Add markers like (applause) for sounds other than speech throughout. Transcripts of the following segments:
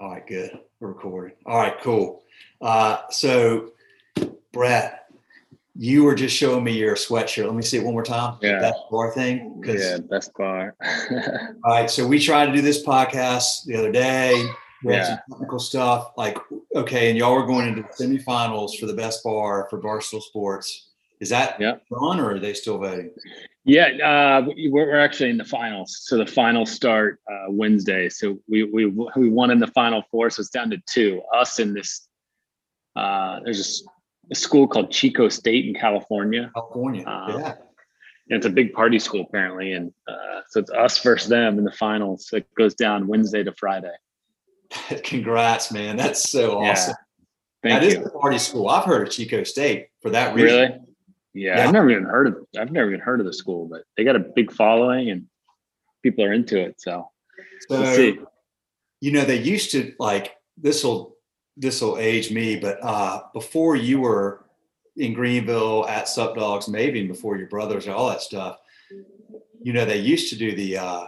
All right, good. We're recording. All right, cool. Uh, so, Brett, you were just showing me your sweatshirt. Let me see it one more time. Yeah. That bar thing. Yeah, best bar. (laughs) All right. So we tried to do this podcast the other day. We had some Yeah. technical stuff. Like, okay, and y'all were going into the semifinals for the best bar for Barstool Sports. Is that Yeah. done or are they still voting? Yeah, uh, we- we're, actually in the finals. So the finals start uh, Wednesday. So we we we won in the final four. So it's down to two. Us and this. Uh, there's a school called Chico State in California. California. Uh, yeah. And it's a big party school apparently, and uh, so it's us versus them in the finals. So it goes down Wednesday to Friday. (laughs) Congrats, man. That's so Yeah. awesome. Thank That is you. the party school. I've heard of Chico State for that reason. Really? Yeah, Yeah. I've never even heard of. I've never even heard of the school, but they got a big following and people are into it. So So, we'll see. you know, they used to like this will this will age me, but uh before you were in Greenville at Sup Dogs, maybe before your brothers and all that stuff, you know, they used to do the uh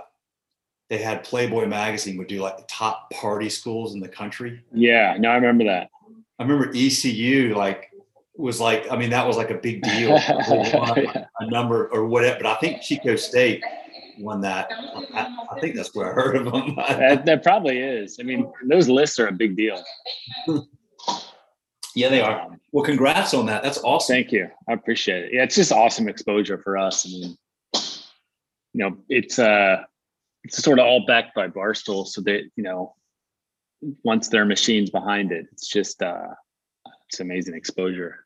they had Playboy magazine would do like the top party schools in the country. Yeah, no, I remember that. I remember ECU like was like, I mean, that was like a big deal. (laughs) Yeah. a number or whatever, but I think Chico State won that. I, I think that's where I heard of them. (laughs) that, that probably is. I mean, those lists are a big deal. yeah, they are. Um, Well, congrats on that. That's awesome. thank you. I appreciate it. Yeah, it's just awesome exposure for us. I mean, you know, it's uh it's sort of all backed by Barstool, so that you know, once their machines behind it, it's just uh it's amazing exposure.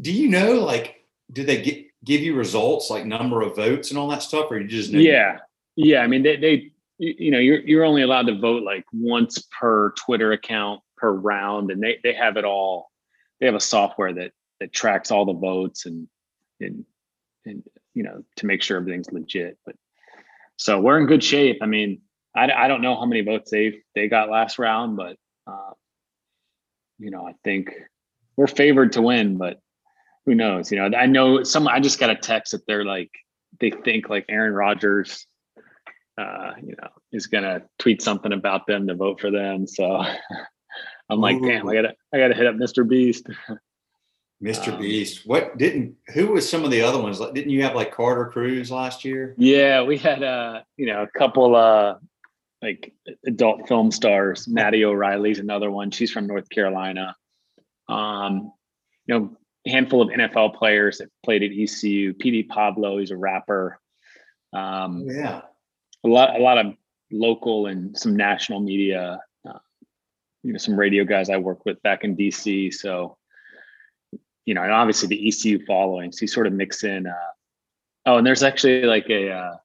Do you know, like, do they get, give you results, like number of votes and all that stuff, or you just know? Yeah, yeah. I mean, they, they, you know, you're you're only allowed to vote like once per Twitter account per round, and they they have it all. They have a software that that tracks all the votes and and and you know to make sure everything's legit. But so we're in good shape. I mean, I I don't know how many votes they they got last round, but uh, you know, I think we're favored to win, but who knows? You know, I know some. I just got a text that they're like they think like Aaron Rodgers, uh, you know, is gonna tweet something about them to vote for them. So (laughs) I'm like, damn, I gotta, I gotta hit up Mr. Beast. (laughs) Mr. Um, Beast. What didn't? Who was some of the other ones? Like, didn't you have like Carter Cruz last year? Yeah, we had uh, you know, a couple uh like adult film stars. (laughs) Maddie O'Reilly's another one. She's from North Carolina. Um, you know, a handful of NFL players that played at ECU. PD Pablo, he's a rapper. Um, Yeah. a lot a lot of local and some national media uh, you know some radio guys i work with back in dc so you know and obviously the ecu following so you sort of mix in uh oh and there's actually like a uh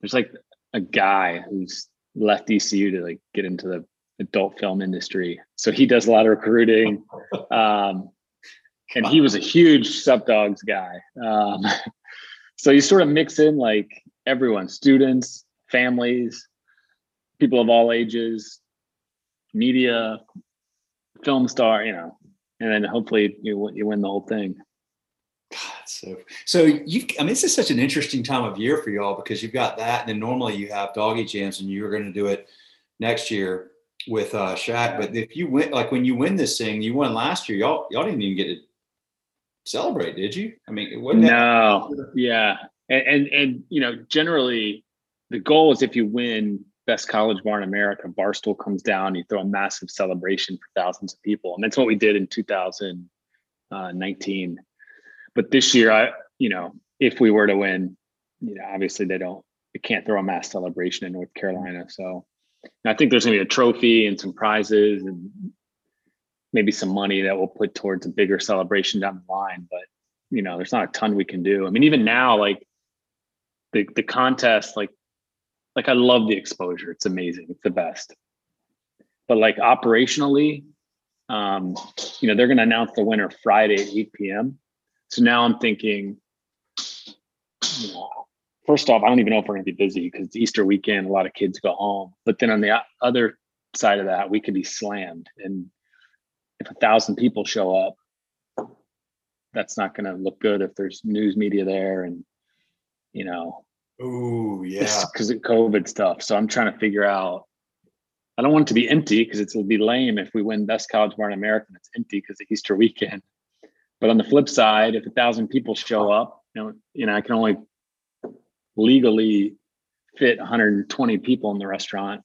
there's like a guy who's left ecu to like get into the adult film industry. So he does a lot of recruiting. (laughs) Um and he was a huge sup dogs guy. Um (laughs) so you sort of mix in like everyone students families people of all ages media film star you know and then hopefully you win- you win the whole thing. God, so so you. I mean, this is such an interesting time of year for y'all because you've got that, and then normally you have doggy jams, and you're going to do it next year with uh Shaq. But if you win, like when you win this thing, you won last year. Y'all y'all didn't even get to celebrate, did you? I mean, it wasn't that- no yeah and, and and you know generally the goal is if you win best college bar in america barstool comes down you throw a massive celebration for thousands of people and that's what we did in 2019 but this year i you know if we were to win you know obviously they don't they can't throw a mass celebration in north carolina so i think there's going to be a trophy and some prizes and maybe some money that we'll put towards a bigger celebration down the line but you know there's not a ton we can do. I mean even now like the the contest like like i love the exposure. It's amazing. It's the best. But like operationally um you know they're going to announce the winner friday at 8 p.m so now i'm thinking you know, first off i don't even know if we're going to be busy because it's easter weekend a lot of kids go home but then on the other side of that we could be slammed and if a thousand people show up that's not going to look good if there's news media there and you know Ooh, yeah. because of covid stuff so i'm trying to figure out I don't want it to be empty because it'll be lame if we win best college bar in America and it's empty because of Easter weekend. But on the flip side, if a thousand people show up, you know, you know, I can only legally fit 120 people in the restaurant.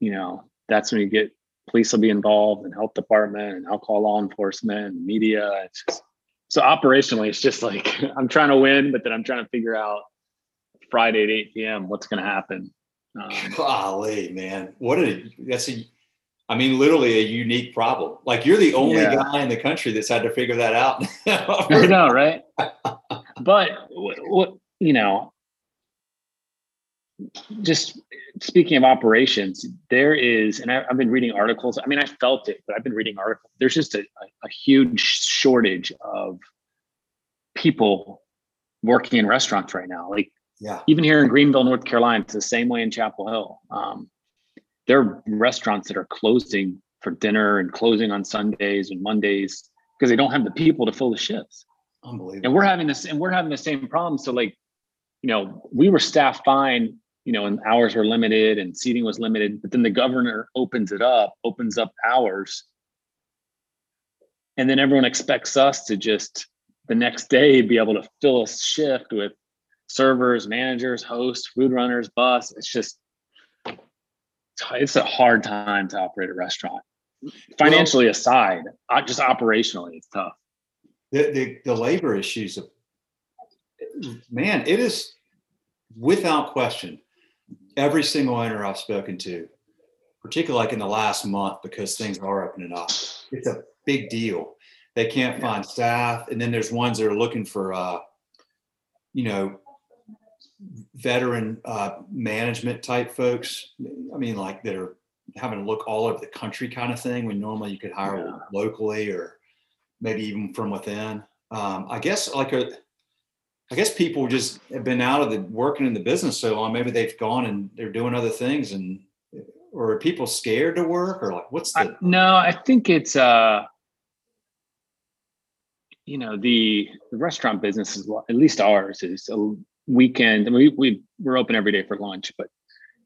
You know, that's when you get police will be involved and health department and alcohol law enforcement and media. It's just so operationally, it's just like (laughs) I'm trying to win, but then I'm trying to figure out Friday at 8 p.m. what's going to happen. Um, (laughs) Golly, man, what a that's a. I mean, literally a unique problem. Like you're the only yeah. guy in the country that's had to figure that out. (laughs) I know, right? but what you know, just speaking of operations, there is, and I, have been reading articles. I mean, I felt it, but I've been reading articles. There's just a, a, a huge shortage of people working in restaurants right now. Like, yeah, even here in Greenville, North Carolina, it's the same way in Chapel Hill. Um, there are restaurants that are closing for dinner and closing on Sundays and Mondays because they don't have the people to fill the shifts. Unbelievable. And we're having this, and we're having the same problem. So, like, you know, we were staffed fine you know, and hours were limited and seating was limited. But then the governor opens it up, opens up hours. And then everyone expects us to just the next day be able to fill a shift with servers, managers, hosts, food runners, bus. It's just, it's a hard time to operate a restaurant. Financially well, aside, just operationally, it's tough. The, the, the labor issues, man, it is without question every single owner I've spoken to, particularly like in the last month, because things are opening up, it's a big deal. They can't yeah. find staff, and then there's ones that are looking for, uh, you know, veteran uh, management type folks. I mean, like that are having to look all over the country, kind of thing. When normally you could hire yeah. locally or maybe even from within. Um, I guess like a I guess people just have been out of the working in the business so long. Maybe they've gone and they're doing other things, and or are people scared to work, or like what's the? I, no, I think it's uh, you know, the the restaurant business is at least ours is a weekend. I mean, we we we're open every day for lunch, but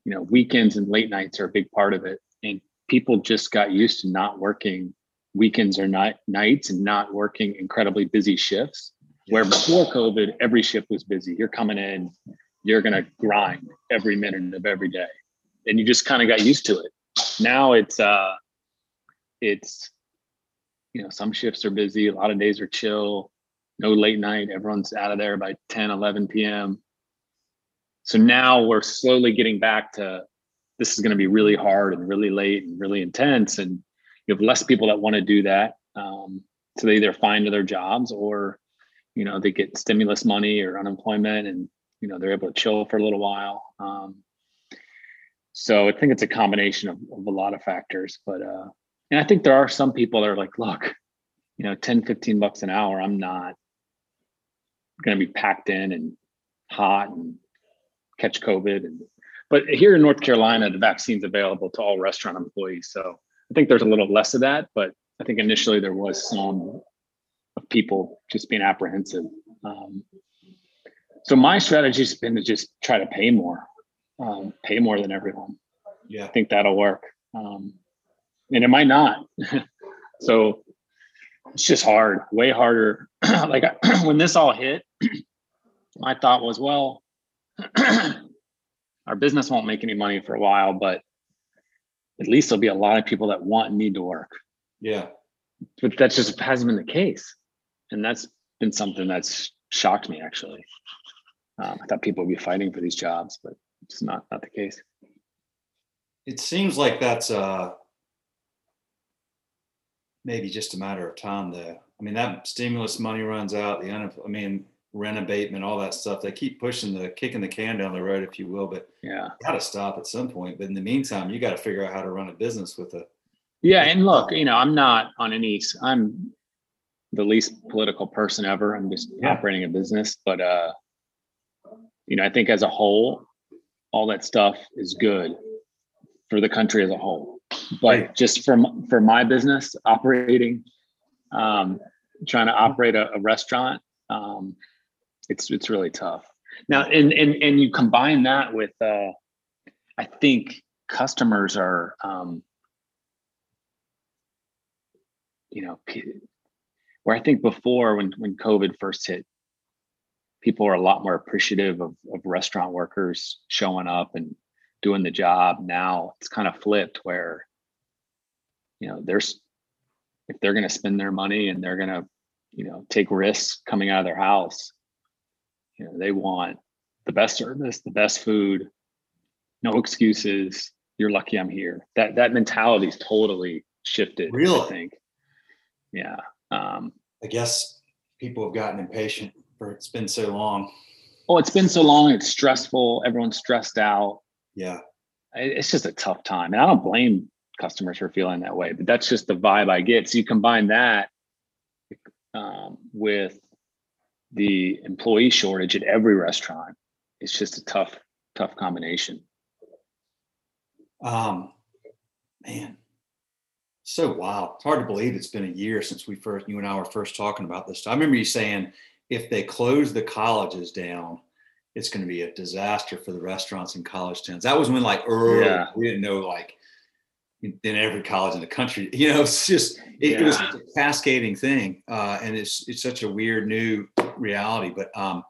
you know, weekends and late nights are a big part of it, and people just got used to not working weekends or night nights and not working incredibly busy shifts where before COVID, every shift was busy. You're coming in, you're going to grind every minute of every day. And you just kind of got used to it. Now it's, uh, it's, you know, some shifts are busy, a lot of days are chill, no late night. Everyone's out of there by 10, 11 p.m. So now we're slowly getting back to this is going to be really hard and really late and really intense. And you have less people that want to do that. Um, so they either find other jobs or you know they get stimulus money or unemployment and you know they're able to chill for a little while. Um, so i think it's a combination of, of, a lot of factors but uh and i think there are some people that are like look you know 10 15 bucks an hour i'm not going to be packed in and hot and catch covid and but here in north carolina the vaccine's available to all restaurant employees. So i think there's a little less of that but i think initially there was some of people just being apprehensive. Um, so my strategy has been to just try to pay more, um, pay more than everyone. Yeah, I think that'll work, um, and it might not. (laughs) so it's just hard, way harder. (clears throat) like (clears throat) when this all hit, (clears throat) my thought was, well, our business won't make any money for a while, but at least there'll be a lot of people that want and need to work. Yeah. But that just hasn't been the case and that's been something that's shocked me actually. Um, I thought people would be fighting for these jobs, but it's not not the case. It seems like that's uh, maybe just a matter of time, though. I mean, that stimulus money runs out. The uneff- I mean, rent abatement, all that stuff. They keep pushing the kicking the can down the road, if you will. But yeah, got to stop at some point. But in the meantime, you got to figure out how to run a business with a. Yeah, and look, you know, I'm not on any. I'm the least political person ever. I'm just yeah. operating a business, but uh, you know, I think as a whole, all that stuff is good for the country as a whole. But right. just from for my business operating, um, trying to operate a, a restaurant, um, it's it's really tough. Now, and and and you combine that with, uh, I think customers are, um, you know, where I think before when when COVID first hit, people were a lot more appreciative of, of restaurant workers showing up and doing the job. Now it's kind of flipped where, you know, there's if they're going to spend their money and they're going to, you know, take risks coming out of their house, you know, they want the best service, the best food, no excuses. You're lucky I'm here. That that mentality's totally shifted. Really? I think. Yeah. Um, I guess people have gotten impatient for it's been so long. Oh, it's been so long. It's stressful. Everyone's stressed out. Yeah. It's just a tough time. And I don't blame customers for feeling that way, but that's just the vibe I get. So you combine that um, with the employee shortage at every restaurant. It's just a tough, tough combination. Um, man, so wild. It's hard to believe it's been a year since we first, you and I were first talking about this. I remember you saying if they close the colleges down, it's going to be a disaster for the restaurants in college towns. That was when like early, yeah. we didn't know like in every college in the country. (laughs) You know, it's just it, yeah. it was a cascading thing, uh, and it's it's such a weird new reality. But um,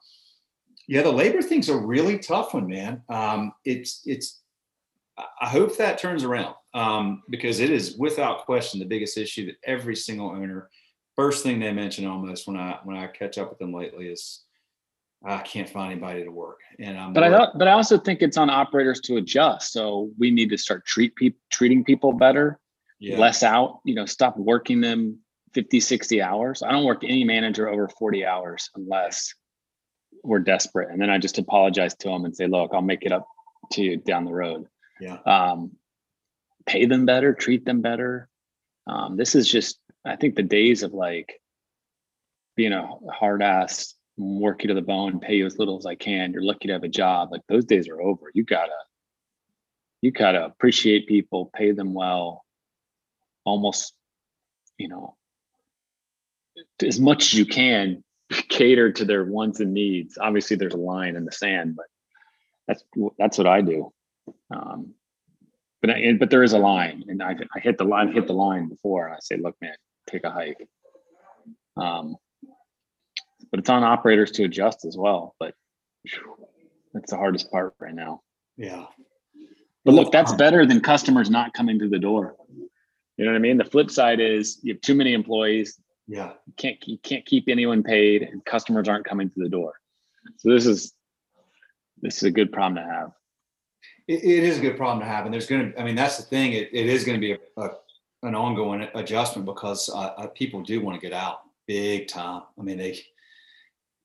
yeah, the labor thing's a really tough one, man. Um, it's it's. I hope that turns around um, because it is without question the biggest issue that every single owner. First thing they mention almost when I when I catch up with them lately is I can't find anybody to work. And I'm but I thought, but I also think it's on operators to adjust. So we need to start treat people treating people better, yeah. less out, you know, stop working them 50, 60 hours. I don't work any manager over 40 hours unless we're desperate. And then I just apologize to them and say, look, I'll make it up to you down the road. Yeah. Um, pay them better, treat them better. Um, this is just, I think the days of like being a hard ass work you to the bone, pay you as little as I can. You're lucky to have a job. Like those days are over. You gotta, you gotta appreciate people, pay them well, almost, you know, as much as you can, (laughs) cater to their wants and needs. Obviously, there's a line in the sand, but that's that's what I do. Um, but I, but there is a line, and I I hit the line, hit the line before. I say, look, man, take a hike. Um, but it's on operators to adjust as well. But that's the hardest part right now. Yeah. But look, that's better than customers not coming to the door. You know what I mean? The flip side is you have too many employees. Yeah. You can't you can't keep anyone paid and customers aren't coming to the door. So this is this is a good problem to have. It, it is a good problem to have. And there's going to, I mean, that's the thing. it, it is going to be a, a, an ongoing adjustment because uh, uh, people do want to get out big time. I mean, they,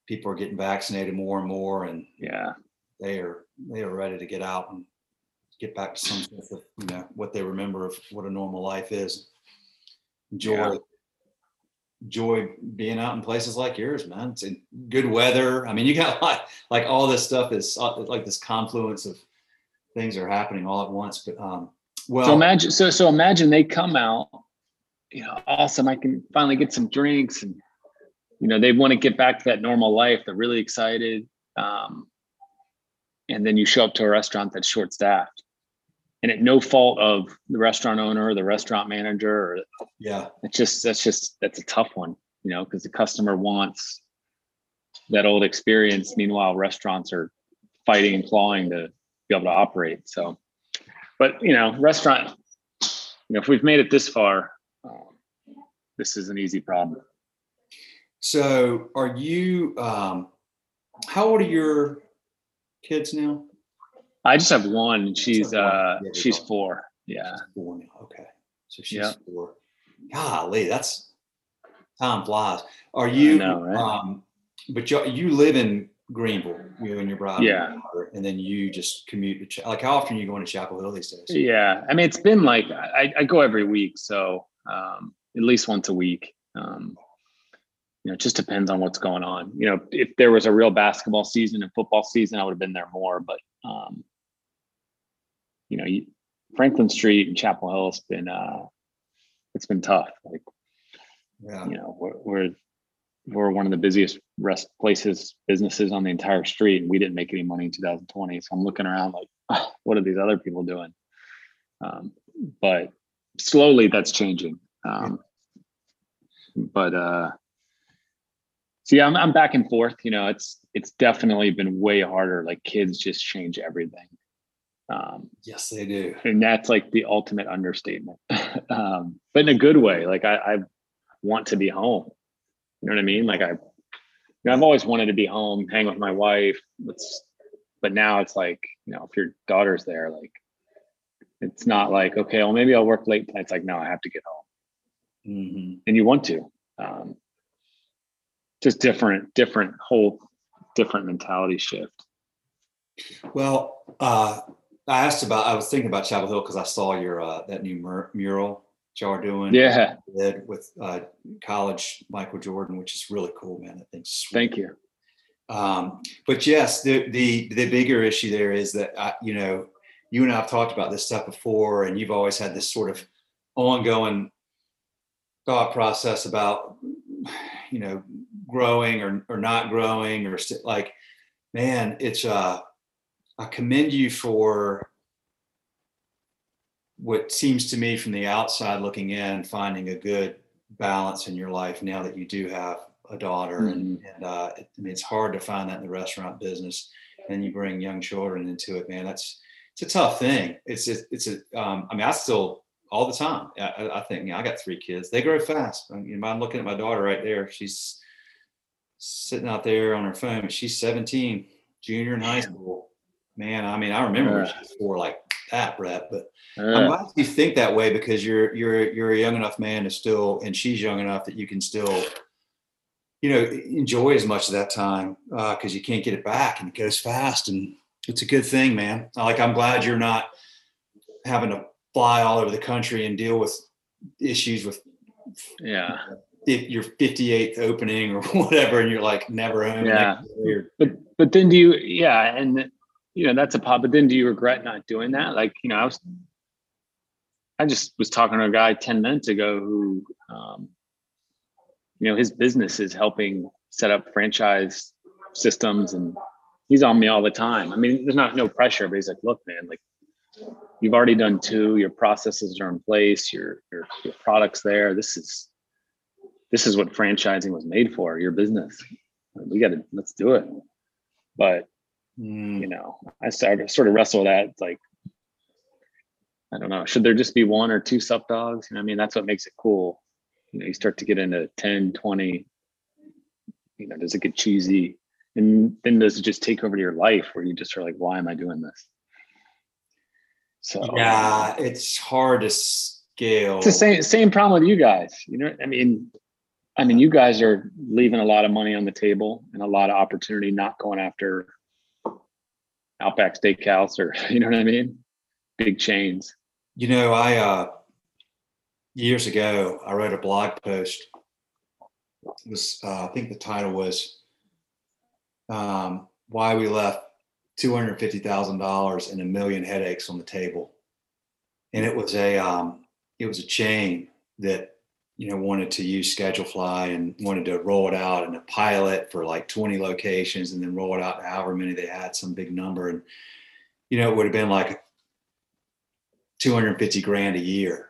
people are getting vaccinated more and more, and yeah, they are they are ready to get out and get back to some sort of you know what they remember of what a normal life is. Enjoy yeah. enjoy being out in places like yours, man. It's good weather. I mean, you got like like all this stuff is uh, like this confluence of things are happening all at once. But um, well, so imagine so so imagine they come out, you know, awesome. I can finally get some drinks and you know they want to get back to that normal life they're really excited um, and then you show up to a restaurant that's short staffed and at no fault of the restaurant owner or the restaurant manager or yeah it's just that's just that's a tough one you know because the customer wants that old experience meanwhile restaurants are fighting and clawing to be able to operate so but you know restaurant you know if we've made it this far um, this is an easy problem so, are you? Um, how old are your kids now? I just have one, and she's uh yeah, she's four. Yeah, four now. Okay, so she's yep. four. Golly, that's time flies. Are you? Know, right? um, but you you live in Greenville, you and your brother. Yeah. And then you just commute to like how often are you going to Chapel Hill these days? Yeah, I mean it's been like I, I go every week, so um, at least once a week. Um, you know, it just depends on what's going on. You know, if there was a real basketball season and football season, I would have been there more. But um, you know, you, Franklin Street and Chapel Hill has been uh, it's been tough. Like, yeah. you know, we're, we're we're one of the busiest rest places businesses on the entire street, and we didn't make any money in 2020. So I'm looking around like, (laughs) what are these other people doing? Um, but slowly that's changing. Um, but uh, so yeah, I'm, I'm back and forth. You know, it's it's definitely been way harder. Like kids just change everything. Um, yes, they do, and that's like the ultimate understatement. (laughs) um, but in a good way. Like I, I want to be home. You know what I mean? Like I, you know, I've always wanted to be home, hang with my wife. It's, but now it's like, you know, if your daughter's there, like, it's not like okay, well maybe I'll work late. It's like no, I have to get home, mm-hmm. and you want to. Um, just different, different whole, different mentality shift. Well, uh, I asked about. I was thinking about Chapel Hill because I saw your uh, that new mur- mural y'all are doing. Yeah, with uh, college Michael Jordan, which is really cool, man. I think. Thank you. Um, but yes, the the the bigger issue there is that I, you know you and I have talked about this stuff before, and you've always had this sort of ongoing thought process about you know growing or or not growing or st- like man, it's uh I commend you for what seems to me from the outside looking in, finding a good balance in your life now that you do have a daughter. Mm-hmm. And, and uh, I mean, it's hard to find that in the restaurant business. And you bring young children into it, man. That's it's a tough thing. It's a, it's a. Um, I mean, I still all the time. I, I think you know, I got three kids. They grow fast. I mean, I'm looking at my daughter right there. She's sitting out there on her phone. She's 17, junior in high school. Man, I mean, I remember yeah. she was four like that, Brett. But yeah. I'm glad you think that way because you're you're you're a young enough man to still, and she's young enough that you can still, you know, enjoy as much of that time because uh, you can't get it back, and it goes fast, and it's a good thing, man. Like I'm glad you're not having to fly all over the country and deal with issues with yeah if your 58th opening or (laughs) whatever and you're like never home yeah but but then do you yeah and you know that's a pop but then do you regret not doing that? Like you know i was i just was talking to a guy 10 minutes ago who um you know his business is helping set up franchise systems and he's on me all the time. I mean there's not no pressure but he's like look man like you've already done two your processes are in place your your, your products there. This is this is what franchising was made for your business. We got to let's do it. But mm. you know i started sort of wrestle that like i don't know should there just be one or two sup dogs? You know i mean that's what makes it cool. You know you start to get into 10 20 you know does it get cheesy? And then does it just take over your life where you just are like why am i doing this? So yeah it's hard to scale. It's the same same problem with you guys you know i mean I mean, you guys are leaving a lot of money on the table and a lot of opportunity not going after Outback Steakhouse or (laughs) you know what I mean? Big chains. You know, I uh years ago I wrote a blog post. It was uh, I think the title was um, why we left two hundred fifty thousand dollars and a million headaches on the table, and it was a um, it was a chain that you know, wanted to use Schedulefly and wanted to roll it out in a pilot for like 20 locations and then roll it out however many they had, some big number. And, you know, it would have been like 250 grand a year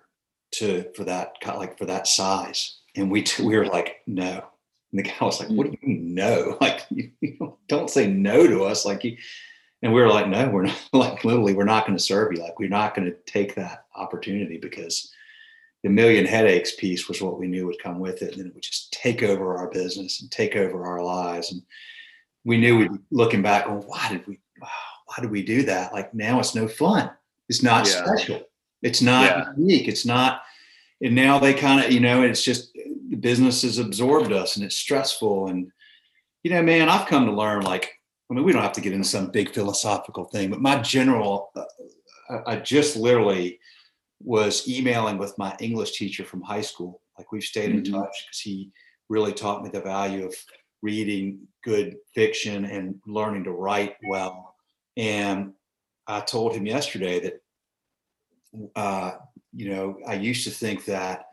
to, for that, like for that size. And we, we were like, no. And the guy was like, what do you know? (laughs) Like, you, you don't say no to us. Like you, and we were like, no, we're not (laughs) like literally, we're not going to serve you. Like, we're not going to take that opportunity because the million headaches piece was what we knew would come with it. And it would just take over our business and take over our lives. And we knew we'd be looking back, well, why did we, why did we do that? Like now it's no fun. It's not yeah. special. It's not yeah. unique. It's not, and now they kind of, you know, it's just the business has absorbed us and it's stressful. And, you know, man, I've come to learn like, I mean, we don't have to get into some big philosophical thing, but my general, uh, I just literally, was emailing with my English teacher from high school. Like we've stayed mm-hmm. in touch because he really taught me the value of reading good fiction and learning to write well. And I told him yesterday that, uh, you know, I used to think that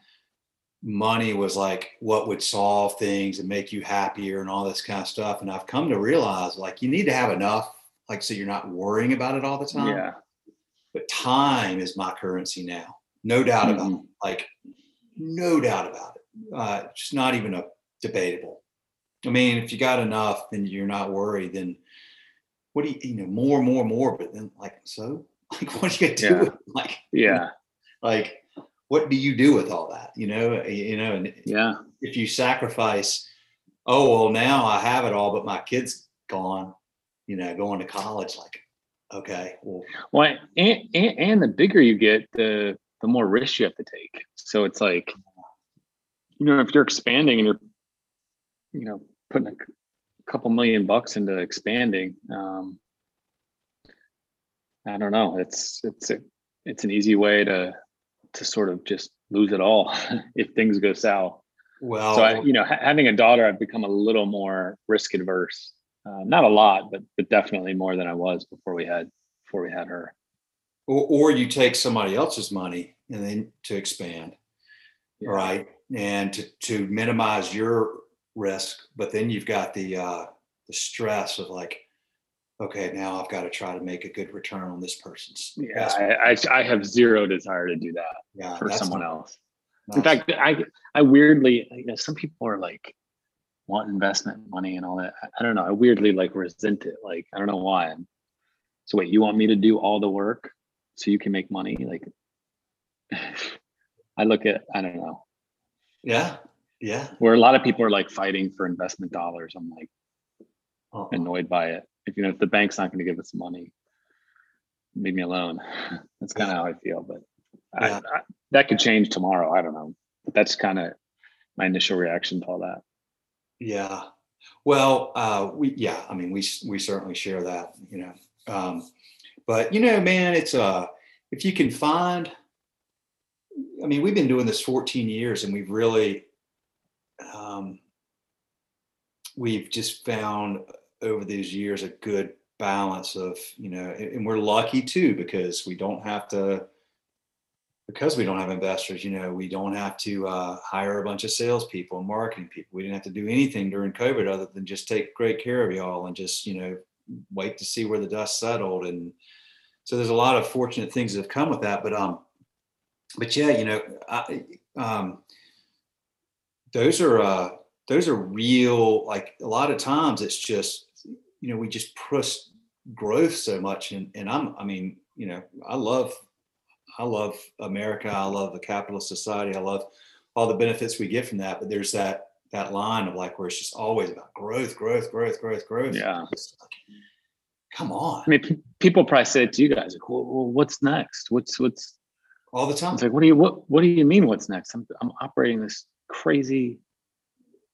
money was like what would solve things and make you happier and all this kind of stuff. And I've come to realize like you need to have enough, like so you're not worrying about it all the time. Yeah but time is my currency now. No doubt about Mhm. it. Like, no doubt about it. Uh, it's not even a debatable. I mean, if you got enough, then you're not worried. Then what do you, you know, more, more, more. But then, like, so, (laughs) like, what do you do? Yeah. Like, Yeah. (laughs) like, what do you do with all that? You know, you know, and Yeah. if you sacrifice, oh well, now I have it all, but my kid's gone. You know, going to college. Like, okay, well, Well, and, and and the bigger you get, the the more risk you have to take. So it's like, you know, if you're expanding and you're, you know, putting a couple million bucks into expanding, um, I don't know. It's it's a it's an easy way to to sort of just lose it all (laughs) if things go south. well, so I, you know, ha- having a daughter, I've become a little more risk adverse. Uh, not a lot, but but definitely more than I was before we had before we had her. or, or you take somebody else's money and then to expand, Yeah. right, and to to minimize your risk, but then you've got the uh, the stress of like, okay, now I've got to try to make a good return on this person's. Yeah. I, I, I have zero desire to do that yeah, for someone not- else. In fact, I I weirdly, you know, some people are like want investment money and all that. I, don't know. I weirdly like resent it. Like I don't know why. So wait, you want me to do all the work so you can make money? Like (laughs) I look at I don't know yeah, yeah, where a lot of people are like fighting for investment dollars. I'm like uh-uh. annoyed by it. If you know if the bank's not going to give us money, leave me alone. (laughs) That's kind of how I feel. But I, I, that could change tomorrow. I don't know. But that's kind of my initial reaction to all that. Yeah. Well, uh, we yeah, I mean, we we certainly share that, you know. Um, but you know, man, it's uh, if you can find, I mean, we've been doing this 14 years, and we've really, um, we've just found over these years a good balance of, you know, and, and we're lucky too because we don't have to. Because we don't have investors, you know, we don't have to uh, hire a bunch of salespeople and marketing people. We didn't have to do anything during COVID other than just take great care of y'all and just, you know, wait to see where the dust settled. And so there's a lot of fortunate things that have come with that. But um, but yeah, you know, I, um, those are uh, those are real. Like a lot of times, it's just you know we just push growth so much, and and I'm I mean you know I love I love America. I love the capitalist society. I love all the benefits we get from that. But there's that that line of like where it's just always about growth, growth, growth, growth, growth. Yeah. Like, come on, I mean, pe- people probably say it to you guys, like, well, well, what's next? What's what's? all the time. It's like, what do you what What do you mean? What's next? I'm I'm operating this crazy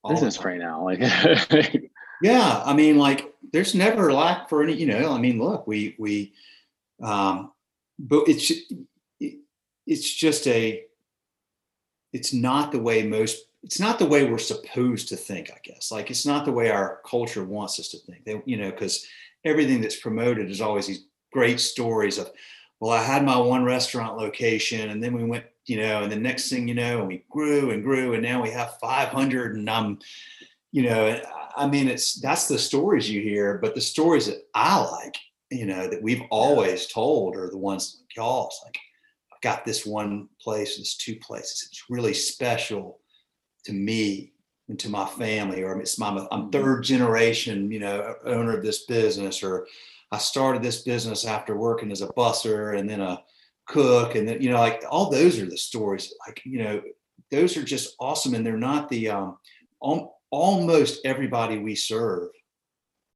all business right now. (laughs) Like, Yeah, I mean, like, there's never lack for any. You know, I mean, look, we we, um, but it's it, it's just a. It's not the way most. It's not the way we're supposed to think. I guess, like, it's not the way our culture wants us to think. They, you know, because everything that's promoted is always these great stories of, well, I had my one restaurant location, and then we went, you know, and the next thing you know, and we grew and grew, and now we have 500, and I'm you know i mean it's that's the stories you hear but the stories that i like you know that we've always told are the ones like y'all it's like got this one place this two places. It's really special to me and to my family or it's my i'm third generation you know owner of this business or i started this business after working as a busser and then a cook and then you know like all those are the stories like you know those are just awesome and they're not the um al- almost everybody we serve